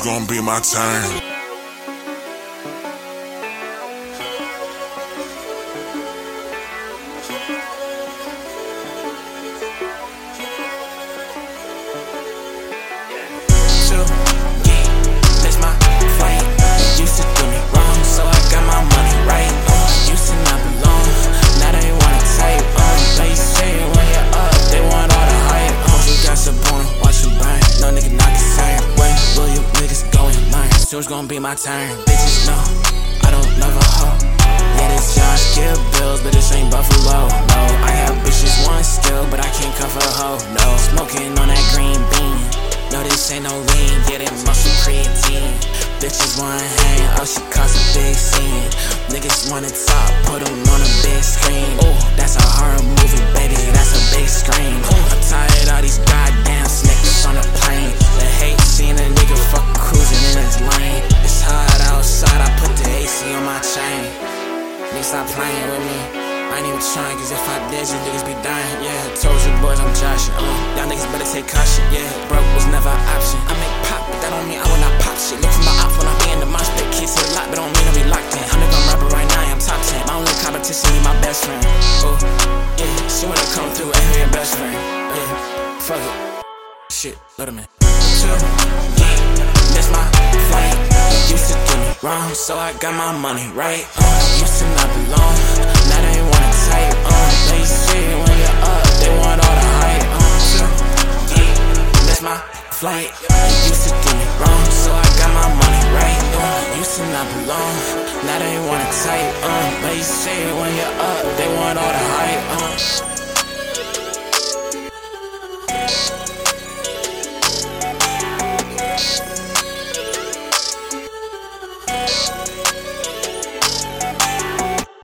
gonna be my turn. Soon it's gonna be my turn. Bitches know I don't love a hoe. Yeah, this Josh give bills, but this ain't Buffalo. No, I have bitches one still, but I can't cuff a hoe. No, smoking on that green bean. No, this ain't no lean. Get it muscle creatine. Bitches wanna hang, oh she cause a big scene. Niggas wanna talk, put them on a big screen. With me. I ain't even trying, cause if I did, you niggas be dying. Yeah, told you boys I'm joshing. Uh, y'all niggas better take caution. Yeah, broke was never an option. I make pop, but that don't mean I will not pop shit. Look for my op when I be in the mosh pit. Kids hit a lot, but don't mean I be locked in. I'm nigga rapper right now, I'm top 10. My only competition is my best friend. Oh, yeah, she wanna come through and your best friend. Yeah, fuck it. Shit, let him in. Two, wrong, so I got my money right. Uh, used to not belong, now they wanna type. Uh, they say when you're up, they want all the hype. Two, yeah, that's my flight. Used to do me wrong, so I got my money right. Uh, used to not belong, now they wanna type. Uh, they say when you're up.